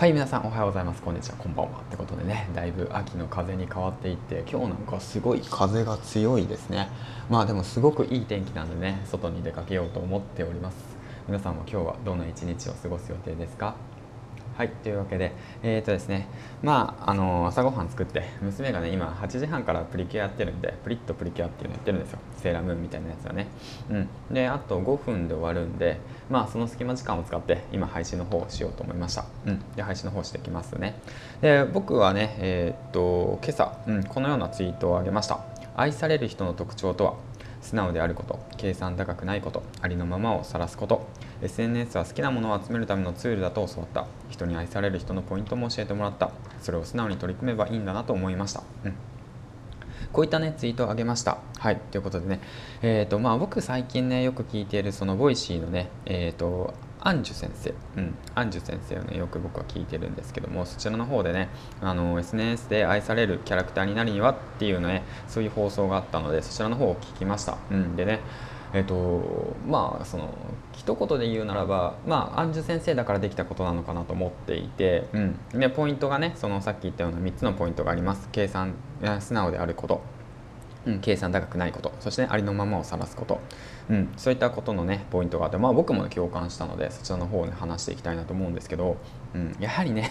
はい皆さんおはようございます。こんにちは。こんばんは。ってことでねだいぶ秋の風に変わっていって今日なんかすごい風が強いですね。まあでもすごくいい天気なんでね外に出かけようと思っております。皆さんも今日はどんな一日を過ごす予定ですか？はいというわけでえー、とですねまああの朝ごはん作って娘がね今8時半からプリキュアやってるんでプリッとプリキュアっていうのやってるんですよ。セーラームーンみたいなやつはね。うん。であと5分で終わるんでまあその隙間時間を使って今配信の方をしようと思いました。うん。で配信の方してきますね。で僕はねえー、っと今朝、うん、このようなツイートをあげました。愛される人の特徴とは素直であること計算高くないことありのままを晒すこと。SNS は好きなものを集めるためのツールだと教わった。人に愛される人のポイントも教えてもらった。それを素直に取り組めばいいんだなと思いました、うん、こういったねツイートをあげました。はい。ということでね。えっ、ー、とまあ僕最近ねよく聞いているその Voicy のねえっ、ー、とアンジュ先生、うん、アンジュ先生をねよく僕は聞いてるんですけどもそちらの方でねあの SNS で愛されるキャラクターになるにはっていうねそういう放送があったのでそちらの方を聞きました、うん、でねえっ、とまあその一言で言うならばまあアンジュ先生だからできたことなのかなと思っていて、うん、でポイントがねそのさっき言ったような3つのポイントがあります。計算素直であること。うん、計算高くないこと。そして、ね、ありのままを晒すこと、うん、そういったことのねポイントがあって、まあ、僕も、ね、共感したのでそちらの方を、ね、話していきたいなと思うんですけど、うん、やはりね、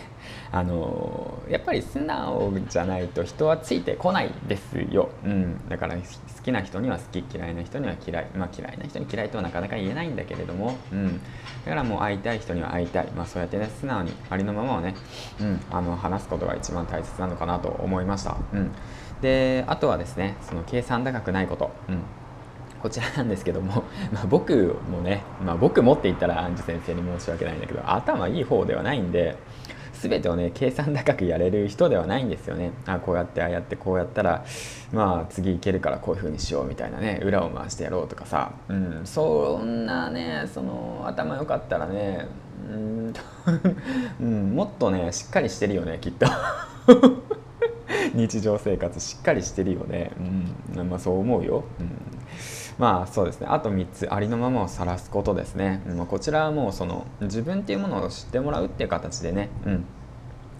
あの、やっぱり素直じゃないと人はついてこないですよ、うん、だから好きな人には好き嫌いな人には嫌い、まあ、嫌いな人に嫌いとはなかなか言えないんだけれども、うん、だからもう会いたい人には会いたい、まあ、そうやってね素直にありのままをね、うん、あの話すことが一番大切なのかなと思いました。うん。であとはですねその計算高くないこと、うん、こちらなんですけども、まあ、僕もね、まあ、僕もって言ったらアンジュ先生に申し訳ないんだけど頭いい方ではないんで全てをね計算高くやれる人ではないんですよね。あこうやってああやってこうやったらまあ次いけるからこういう風にしようみたいなね裏を回してやろうとかさ、うん、そんなねその頭良かったらねうん うん、もっとねしっかりしてるよねきっと。日常生活しっかりしてるよね、うんまあ、そう思うよ、うん、まあそうですね。あと3つありのままを晒すことですね、うん、こちらはもうその自分っていうものを知ってもらうっていう形でね、うん。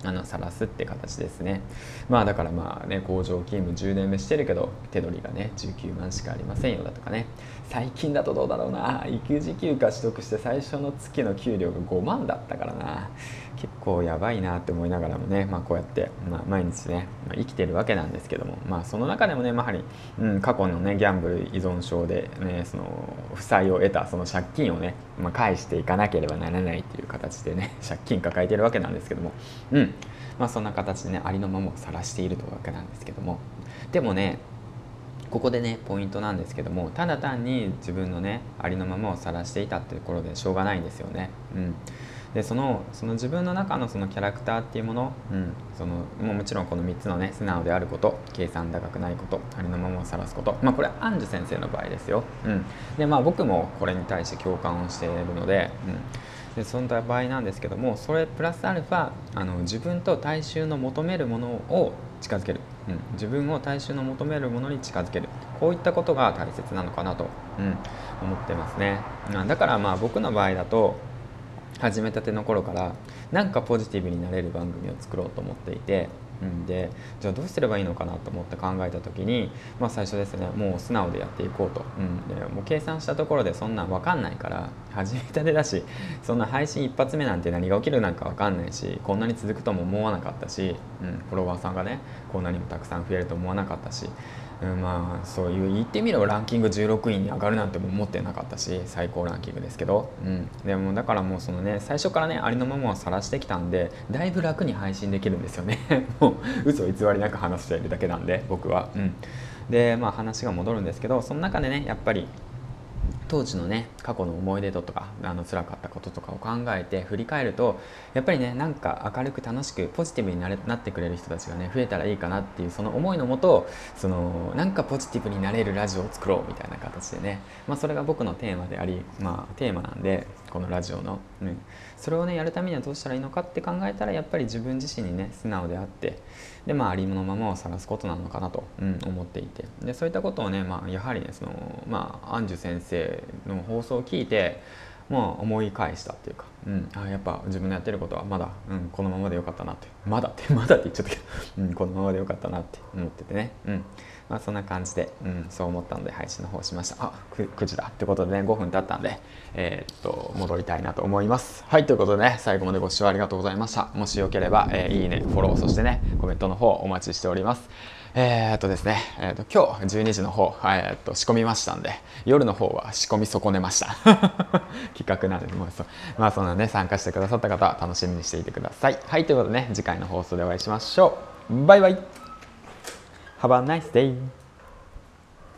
あの晒すって形ですね。まあだからまあね工場勤務10年目してるけど手取りがね19万しかありませんよだとかね。最近だとどうだろうな。育児休暇取得して最初の月の給料が5万だったからな。結構やばいなって思いながらもね、まあ、こうやって、まあ、毎日ね、まあ、生きてるわけなんですけども、まあ、その中でもね、やはり、うん、過去のねギャンブル依存症で、ね、その負債を得たその借金をね、まあ、返していかなければならないっていう形でね借金抱えてるわけなんですけども、うん。まあ、そんな形でねありのままを晒しているというわけなんですけども。でもねここでねポイントなんですけどもただ単に自分のねありのままを晒していたっていうところでしょうがないんですよね。うん。でそのその自分の中のそのキャラクターっていうもの、うん、そのもうもちろんこの3つのね素直であること計算高くないことありのままを晒すこと。まあこれアンジュ先生の場合ですよ、うん、でまあ僕もこれに対して共感をしているので、うん、でそんな場合なんですけどもそれプラスアルファあの自分と大衆の求めるものを近づける、うん、自分を大衆の求めるものに近づける。こういったことが大切なのかなと、うん、思ってますね。だからまあ僕の場合だと始めたての頃からなんかポジティブになれる番組を作ろうと思っていて、ん、でじゃあどうすればいいのかなと思って考えた時に、まあ、最初ですねもう素直でやっていこうと、うん、でもう計算したところでそんなん分かんないから始めたてだしそんな配信一発目なんて何が起きるなんか分かんないしこんなに続くとも思わなかったし、うん、フォロワーさんがねこんなにもたくさん増えると思わなかったしうん、まあそういう言ってみればランキング16位に上がるなんても思ってなかったし最高ランキングですけど、うん、でもだからもうそのね最初からねありのままを晒してきたんでだいぶ楽に配信できるんですよね。もう嘘偽りなく話しているだけなんで僕は、うん、でまあ話が戻るんですけどその中でねやっぱり当時のね過去の思い出とかあの辛かったこととかを考えて振り返るとやっぱりねなんか明るく楽しくポジティブになれなってくれる人たちがね増えたらいいかなっていうその思いのもとそのなんかポジティブになれるラジオを作ろうみたいな形でね、まあ、それが僕のテーマであり、まあ、テーマなんでこのラジオの、うん、それをねやるためにはどうしたらいいのかって考えたらやっぱり自分自身にね素直であってでまあありものままを探すことなのかなと、うん、思っていて。でそういったことをね、まあ、やはりねそのまあアンジュ先生の放送を聞いて、まあ、思い返したっていうか、うん、あやっぱ自分のやってることはまだ、うん、このままでよかったなってまだって まだって言っちゃったけど、うん、このままでよかったなって思っててね、うん。まあ、そんな感じで、うん、そう思ったので配信の方しました。あ 9, 9時だってことでね5分経ったんで、えー、っと戻りたいなと思います。はいということでね最後までご視聴ありがとうございました。もしよければ、えー、いいねフォローそしてねコメントの方お待ちしております。えー、っとですね、えー、っと今日12時の方、えー、っと仕込みましたんで夜の方は仕込み損ねました。企画なんでもうそまあそんなね参加してくださった方は楽しみにしていてください。はいということでね次回の放送でお会いしましょう。バイバイ。Have a nice day